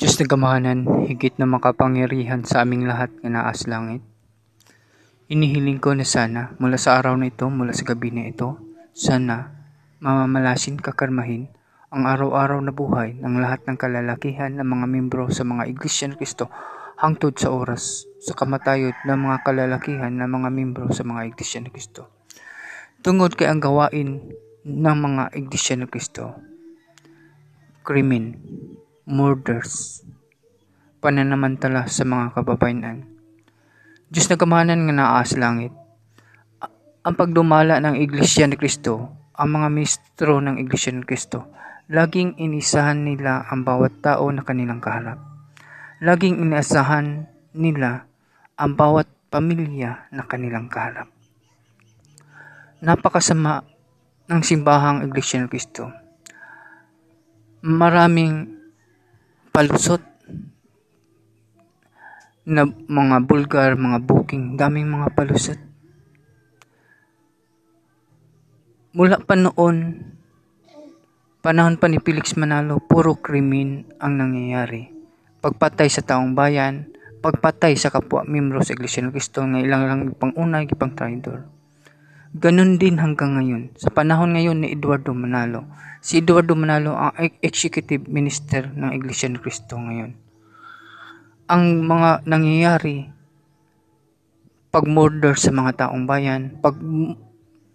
Diyos na gamahanan, higit na makapangyarihan sa aming lahat na naas langit. Inihiling ko na sana, mula sa araw na ito, mula sa gabi na ito, sana mamamalasin kakarmahin ang araw-araw na buhay ng lahat ng kalalakihan ng mga membro sa mga Iglesia ng Kristo hangtod sa oras sa kamatayod ng mga kalalakihan ng mga membro sa mga Iglesia ng Kristo. Tungod kay ang gawain ng mga Iglesia ng Kristo, krimen, murders, pananamantala sa mga kababayanan. Diyos na kamahanan nga naas langit. Ang pagdumala ng Iglesia ni Kristo, ang mga ministro ng Iglesia ni Kristo, laging inisahan nila ang bawat tao na kanilang kaharap. Laging inasahan nila ang bawat pamilya na kanilang kaharap. Napakasama ng simbahang Iglesia ni Kristo. Maraming palusot na mga bulgar, mga booking, daming mga palusot. Mula pa noon, panahon pa ni Felix Manalo, puro krimen ang nangyayari. Pagpatay sa taong bayan, pagpatay sa kapwa membro sa Iglesia ng Cristo na ilang lang pang unay, ipang traidor. Ganon din hanggang ngayon. Sa panahon ngayon ni Eduardo Manalo, si Eduardo Manalo ang executive minister ng Iglesia ng Cristo ngayon. Ang mga nangyayari, pag-murder sa mga taong bayan, pag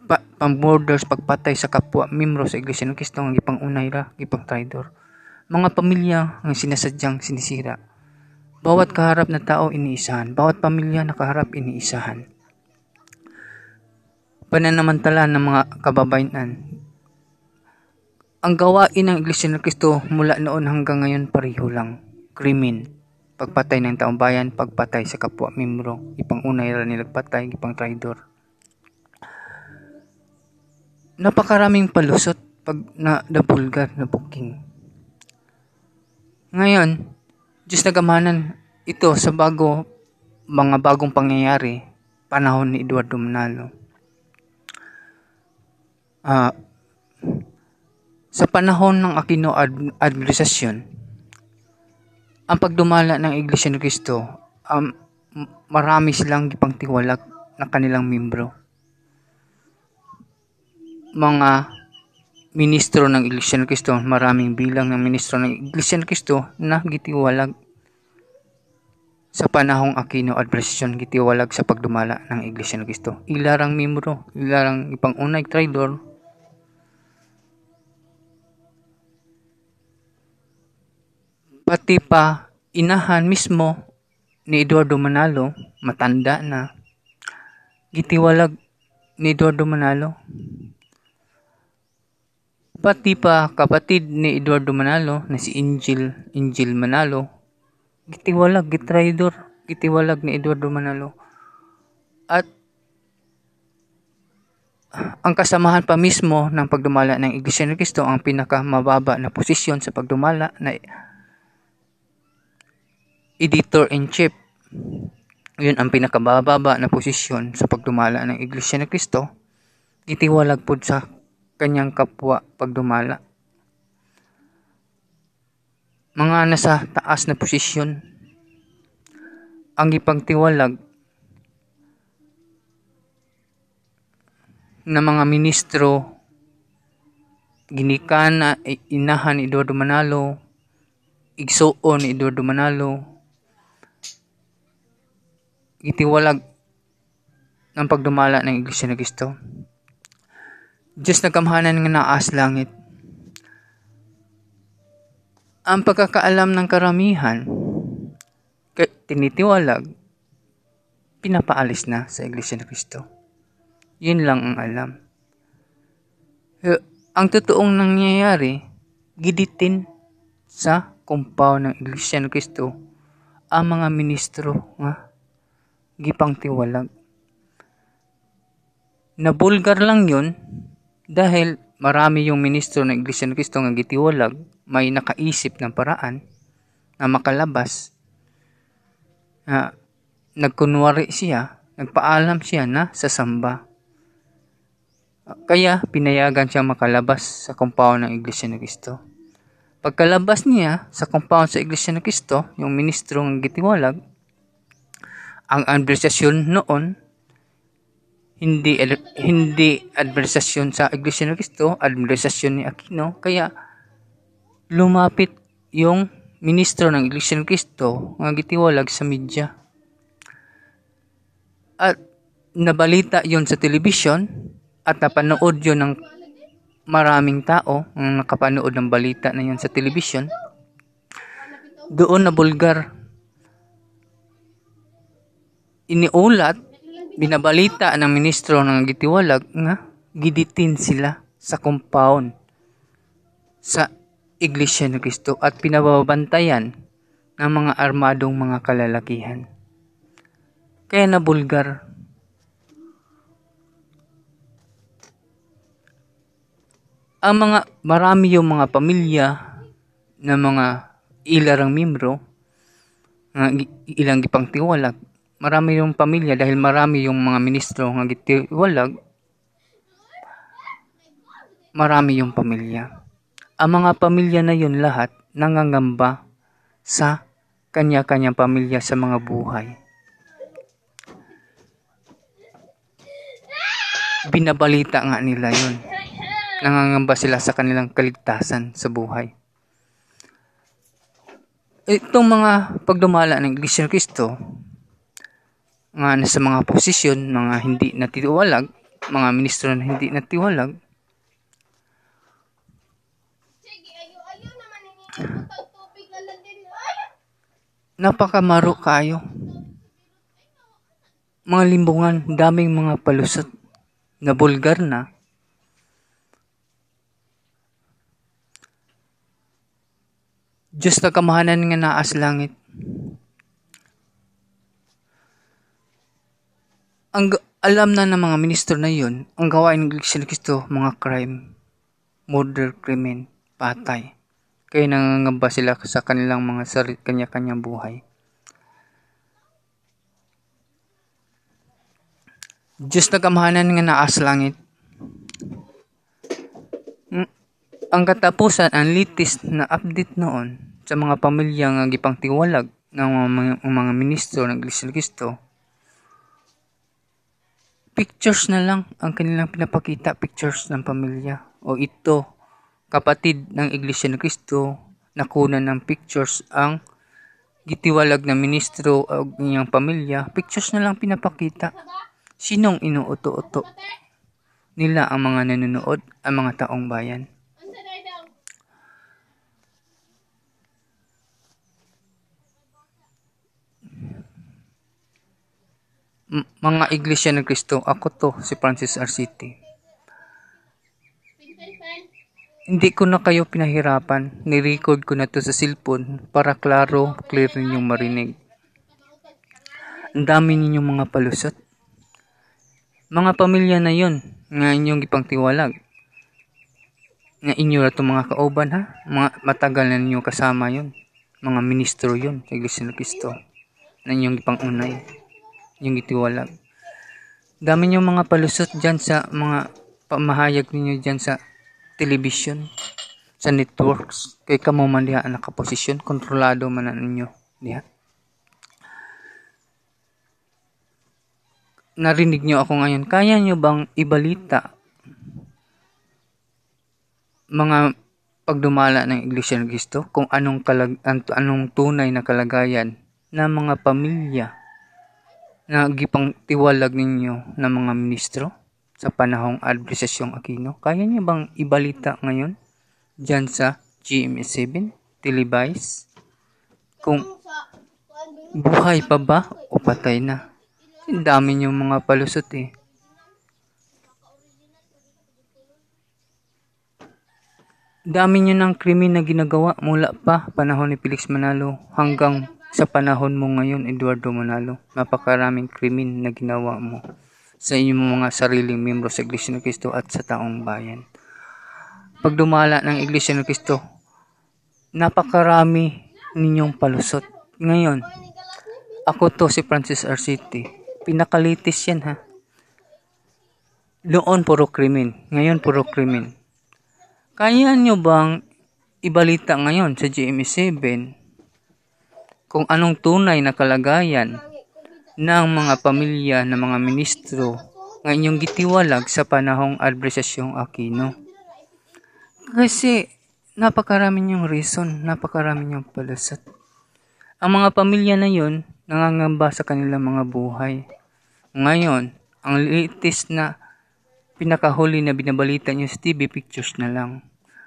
pa, pang-murders, pagpatay sa kapwa, membro sa Iglesia ng Cristo, ang ipang unay ra, ipang traidor. Mga pamilya ang sinasadyang sinisira. Bawat kaharap na tao iniisahan, bawat pamilya na kaharap iniisahan pananamantala ng mga kababayan. Ang gawain ng Iglesia ng Kristo mula noon hanggang ngayon pareho lang. Krimen, pagpatay ng taong bayan, pagpatay sa kapwa membro, ipangunay ra nila patay, ipang traidor. Napakaraming palusot pag na nabulgar na booking. Ngayon, Diyos nagamanan ito sa bago mga bagong pangyayari panahon ni Eduardo Manalo uh, sa panahon ng Aquino ad- administrasyon, ang pagdumala ng Iglesia ni Cristo, um, marami silang ipangtiwalak ng kanilang membro. Mga ministro ng Iglesia ni Cristo, maraming bilang ng ministro ng Iglesia ni Cristo na gitiwalag sa panahong Aquino administrasyon gitiwalag sa pagdumala ng Iglesia ni Cristo. Ilarang membro, ilarang ipangunay traidor, Pati pa inahan mismo ni Eduardo Manalo, matanda na, gitiwalag ni Eduardo Manalo. Pati pa kapatid ni Eduardo Manalo na si Angel, Angel Manalo, gitiwalag, gitraidor, gitiwalag ni Eduardo Manalo. At ang kasamahan pa mismo ng pagdumala ng Iglesia ni Cristo ang pinakamababa na posisyon sa pagdumala na editor-in-chief. Yun ang pinakabababa na posisyon sa pagdumala ng Iglesia ni Kristo. Itiwalag po sa kanyang kapwa pagdumala. Mga nasa taas na posisyon ang ipagtiwalag na mga ministro ginikan na inahan ni Eduardo Manalo igsuon ni Eduardo Manalo itiwalag ng pagdumala ng Iglesia ni Cristo. Diyos na kamhanan nga naas langit. Ang pagkakaalam ng karamihan, tinitiwalag, pinapaalis na sa Iglesia ni Cristo. Yun lang ang alam. Ang totoong nangyayari, giditin sa kumpaw ng Iglesia ni Cristo ang mga ministro nga gipang tiwalag. Nabulgar lang yon dahil marami yung ministro ng Iglesia ng Cristo nga gitiwalag, may nakaisip ng paraan na makalabas na nagkunwari siya, nagpaalam siya na sa samba. Kaya pinayagan siya makalabas sa compound ng Iglesia ng Cristo. Pagkalabas niya sa compound sa Iglesia ng Cristo, yung ministro ng gitiwalag, ang adversasyon noon, hindi hindi adversasyon sa Iglesia ng Cristo, adversasyon ni Aquino, kaya lumapit yung ministro ng Iglesia ng Cristo nga gitiwalag sa media. At nabalita yon sa television at napanood yon ng maraming tao ang nakapanood ng balita na yun sa television, doon na bulgar. Iniulat, binabalita ng ministro ng gitiwalag nga giditin sila sa compound sa Iglesia ni Cristo at pinababantayan ng mga armadong mga kalalakihan. Kaya na bulgar ang mga marami yung mga pamilya na mga ilarang membro nga ilang gipang tiwalag marami yung pamilya dahil marami yung mga ministro nga gitiwalag. Marami yung pamilya. Ang mga pamilya na yun lahat nangangamba sa kanya-kanyang pamilya sa mga buhay. Binabalita nga nila yun. Nangangamba sila sa kanilang kaligtasan sa buhay. Itong mga pagdumala ng Iglesia Kristo, nga nasa mga posisyon, mga hindi natiwalag, mga ministro na hindi natiwalag, napakamaro kayo. Mga limbungan, daming mga palusot na bulgar na, Diyos na kamahanan nga naas langit. Ang alam na ng mga ministro na yun, ang gawain ng Iglesia ni mga crime, murder, krimen, patay. Kaya nangangamba sila sa kanilang mga sarit, kanya-kanyang buhay. Diyos na kamahanan nga naas langit, Ang katapusan ang litis na update noon sa mga pamilya nga gipang tiwalag ng mga, mga ministro ng Iglesia Cristo. Pictures na lang ang kanilang pinapakita, pictures ng pamilya. O ito, kapatid ng Iglesia ng Cristo, nakuna ng pictures ang gitiwalag na ministro o niyang pamilya, pictures na lang pinapakita. Sinong inuuto-uto nila ang mga nanonood, ang mga taong bayan? Mga iglesia ng Kristo, ako to, si Francis Arciti. Hindi ko na kayo pinahirapan. Nirecord ko na to sa cellphone para klaro, clear ninyong marinig. Ang dami ninyong mga palusot. Mga pamilya na yon nga inyong ipangtiwalag. Nga inyo na itong mga kauban ha. Mga matagal na ninyo kasama yon Mga ministro yon sa Iglesia ng Kristo. Na inyong ipangunay yung itiwalag. Dami niyo mga palusot dyan sa mga pamahayag ninyo dyan sa television, sa networks. Kay kamo man diha ang nakaposisyon, kontrolado man ninyo. Diha. Narinig niyo ako ngayon. Kaya niyo bang ibalita mga pagdumala ng Iglesia ng Cristo kung anong kalag anong tunay na kalagayan ng mga pamilya na gipang tiwalag ninyo ng mga ministro sa panahong adversasyong Aquino? Kaya niyo bang ibalita ngayon dyan sa GMA7, Televice? Kung buhay pa ba o patay na? Ang dami niyo mga palusot eh. Dami niyo ng krimen na ginagawa mula pa panahon ni Felix Manalo hanggang sa panahon mo ngayon, Eduardo Manalo, napakaraming krimen na ginawa mo sa inyong mga sariling membro sa Iglesia ng Cristo at sa taong bayan. Pag dumala ng Iglesia ng Cristo, napakarami ninyong palusot. Ngayon, ako to si Francis Arciti. Pinakalitis yan ha. Noon puro krimen, ngayon puro krimen. Kaya nyo bang ibalita ngayon sa GMA7 kung anong tunay na kalagayan ng mga pamilya ng mga ministro nga inyong gitiwalag sa panahong Albrisasyong Aquino. Kasi napakarami niyong reason, napakarami niyong palusot. Ang mga pamilya na yon nangangamba sa kanilang mga buhay. Ngayon, ang latest na pinakahuli na binabalita niyo sa TV pictures na lang.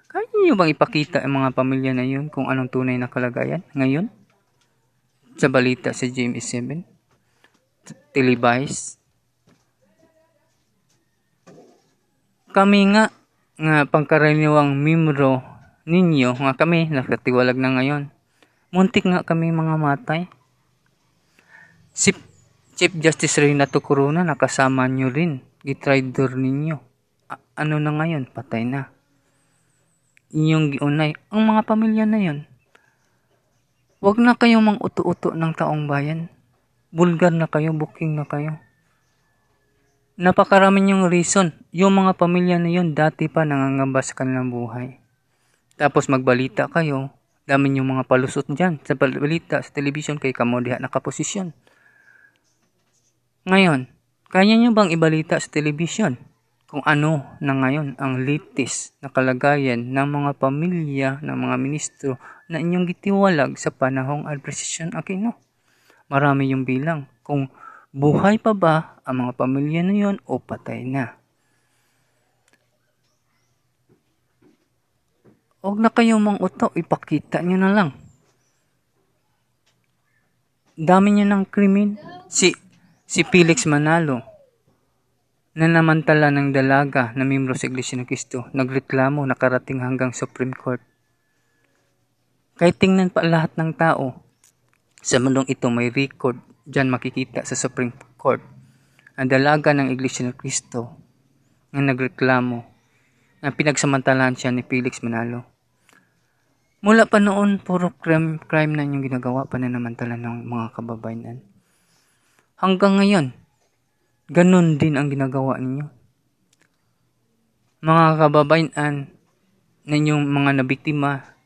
Kaya niyo bang ipakita ang mga pamilya na yun kung anong tunay na kalagayan ngayon? Sa balita sa GMA7? Televised? Kami nga, nga pangkaraniwang mimro ninyo, nga kami, nakatiwalag na ngayon. Muntik nga kami mga matay. Si Chief Justice Renato Corona, nakasama nyo rin. Gitraidor ninyo. A- ano na ngayon? Patay na. Inyong giunay. Ang mga pamilya na yon. Huwag na kayong mang uto-uto ng taong bayan. Bulgar na kayo, booking na kayo napakarami niyong reason. Yung mga pamilya na yun, dati pa nangangamba sa kanilang buhay. Tapos magbalita kayo, dami niyong mga palusot dyan. Sa balita, sa television, kay kamo diha nakaposisyon. Ngayon, kaya niyo bang ibalita sa television kung ano na ngayon ang latest na kalagayan ng mga pamilya ng mga ministro na inyong gitiwalag sa panahong Alpresisyon Aquino? Marami yung bilang. Kung Buhay pa ba ang mga pamilya na yon o patay na? Huwag na kayong mang uto, ipakita nyo na lang. Dami niya ng krimen. Si, si Felix Manalo, na namantala ng dalaga na membro sa Iglesia ng Cristo, nagreklamo nakarating hanggang Supreme Court. Kahit tingnan pa lahat ng tao, sa mundong ito may record Diyan makikita sa Supreme Court ang dalaga ng Iglesia ng Cristo na nagreklamo na pinagsamantalahan siya ni Felix Manalo. Mula pa noon, puro crime, crime na yung ginagawa pananamantala ng mga kababayan. Hanggang ngayon, ganun din ang ginagawa ninyo. Mga kababayan ninyong mga nabiktima,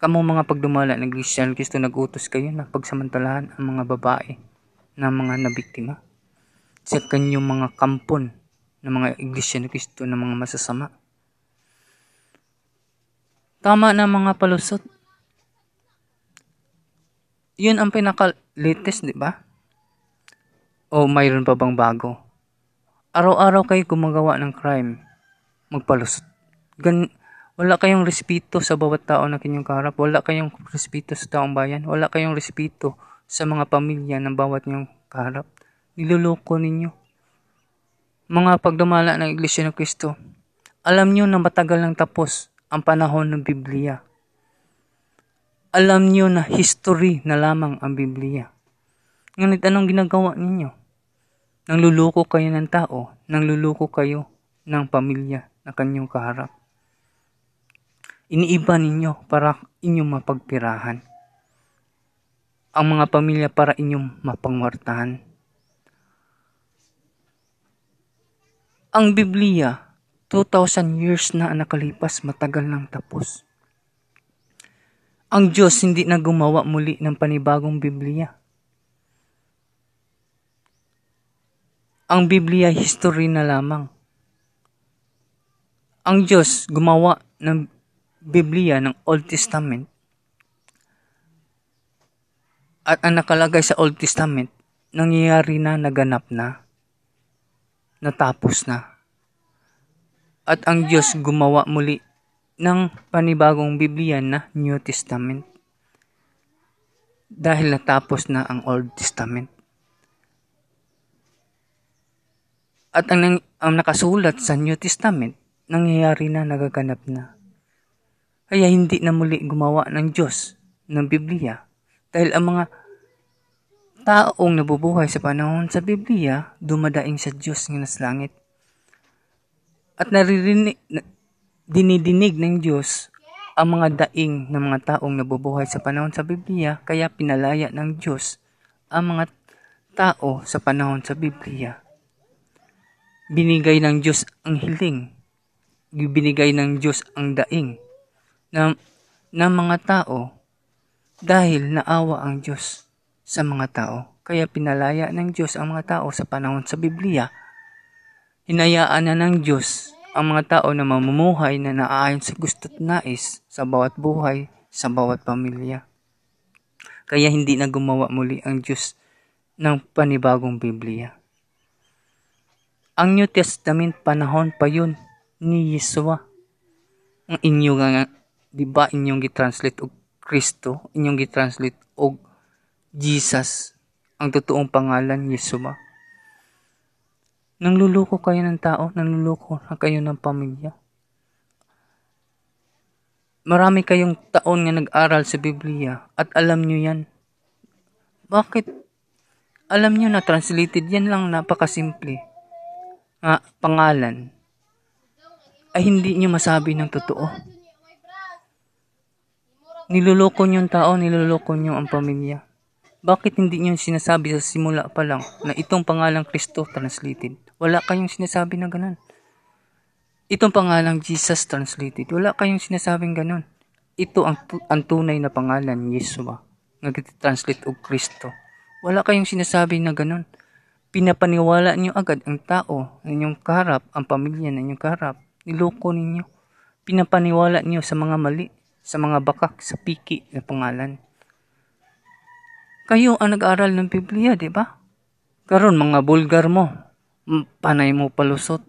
kamo mga pagdumala ng ng Cristo nagutos kayo na pagsamantalahan ang mga babae na mga nabiktima sa kanyang mga kampon ng mga iglesia ni Kristo ng mga masasama. Tama na mga palusot. Yun ang pinaka-latest, di ba? O mayroon pa bang bago? Araw-araw kayo gumagawa ng crime. Magpalusot. Gan wala kayong respeto sa bawat tao na kinyong kaharap. Wala kayong respeto sa taong bayan. Wala kayong respeto sa mga pamilya ng bawat niyong kaharap. Niluloko ninyo. Mga pagdumala ng Iglesia ng Kristo, alam niyo na matagal nang tapos ang panahon ng Biblia. Alam niyo na history na lamang ang Biblia. Ngunit anong ginagawa ninyo? Nangluloko kayo ng tao, nangluloko kayo ng pamilya na kanyang kaharap. Iniiba ninyo para inyong mapagpirahan ang mga pamilya para inyong mapangwartahan. Ang Biblia, 2,000 years na nakalipas matagal nang tapos. Ang Diyos hindi na gumawa muli ng panibagong Biblia. Ang Biblia history na lamang. Ang Diyos gumawa ng Biblia ng Old Testament at ang nakalagay sa Old Testament, nangyayari na, naganap na, natapos na. At ang Diyos gumawa muli ng panibagong Biblia na New Testament. Dahil natapos na ang Old Testament. At ang, ang nakasulat sa New Testament, nangyayari na, nagaganap na. Kaya hindi na muli gumawa ng Diyos ng Biblia dahil ang mga taong nabubuhay sa panahon sa Biblia, dumadaing sa Diyos ng nasa langit. At naririnig, dinidinig ng Diyos ang mga daing ng mga taong nabubuhay sa panahon sa Biblia, kaya pinalaya ng Diyos ang mga tao sa panahon sa Biblia. Binigay ng Diyos ang hiling. Binigay ng Diyos ang daing na ng mga tao dahil naawa ang Diyos sa mga tao. Kaya pinalaya ng Diyos ang mga tao sa panahon sa Biblia. Hinayaan na ng Diyos ang mga tao na mamumuhay na naayon sa gusto't nais sa bawat buhay, sa bawat pamilya. Kaya hindi na gumawa muli ang Diyos ng panibagong Biblia. Ang New Testament panahon pa yun ni Yesua. Ang inyo nga, di ba inyong gitranslate og Kristo, inyong gitranslate og Jesus, ang totoong pangalan, Yeshua. Nangluluko kayo ng tao, nangluluko na kayo ng pamilya. Marami kayong taon nga nag-aral sa Biblia at alam nyo yan. Bakit? Alam nyo na translated yan lang napakasimple. Nga pangalan ay hindi nyo masabi ng totoo. Niloloko nyo ang tao, niloloko nyo ang pamilya. Bakit hindi nyo sinasabi sa simula pa lang na itong pangalang Kristo translated? Wala kayong sinasabi na ganun. Itong pangalang Jesus translated. Wala kayong sinasabing ganun. Ito ang, ang tunay na pangalan, Yeshua. Nag-translate og Kristo. Wala kayong sinasabi na ganun. Pinapaniwala niyo agad ang tao na inyong kaharap, ang pamilya na inyong kaharap. Niloko ninyo. Pinapaniwala niyo sa mga mali, sa mga bakak, sa piki na pangalan. Kayo ang nag-aral ng Biblia, di ba? Karon mga bulgar mo, panay mo palusot.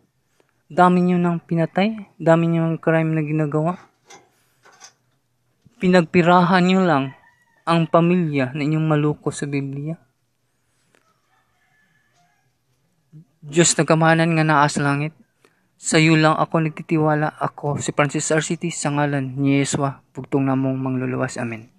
Dami nyo nang pinatay, dami nyo ng crime na ginagawa. Pinagpirahan nyo lang ang pamilya na inyong maluko sa Biblia. Diyos na kamanan nga naas langit, sa iyo lang ako nagtitiwala ako si Francis RCT sa ngalan ni Yeswa, bugtong namong mangluluwas. Amen.